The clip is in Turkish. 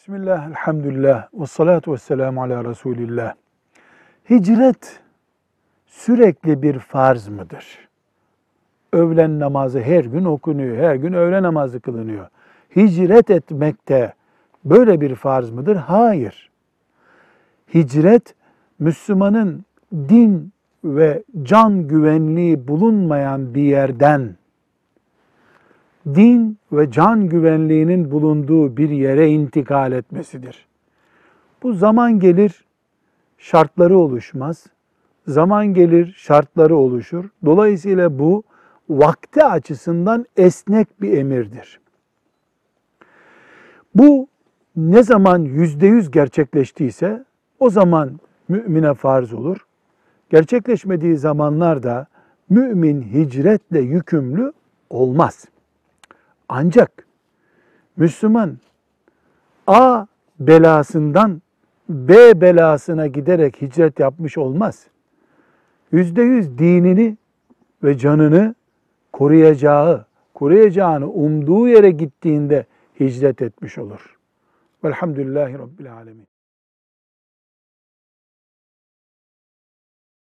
Bismillah, elhamdülillah, ve salatu ve selamu ala Resulillah. Hicret sürekli bir farz mıdır? Öğlen namazı her gün okunuyor, her gün öğle namazı kılınıyor. Hicret etmekte böyle bir farz mıdır? Hayır. Hicret, Müslümanın din ve can güvenliği bulunmayan bir yerden din ve can güvenliğinin bulunduğu bir yere intikal etmesidir. Bu zaman gelir, şartları oluşmaz. Zaman gelir, şartları oluşur. Dolayısıyla bu vakti açısından esnek bir emirdir. Bu ne zaman yüzde yüz gerçekleştiyse o zaman mümine farz olur. Gerçekleşmediği zamanlarda mümin hicretle yükümlü olmaz. Ancak Müslüman A belasından B belasına giderek hicret yapmış olmaz. Yüzde yüz dinini ve canını koruyacağı, koruyacağını umduğu yere gittiğinde hicret etmiş olur. Velhamdülillahi Rabbil Alemin.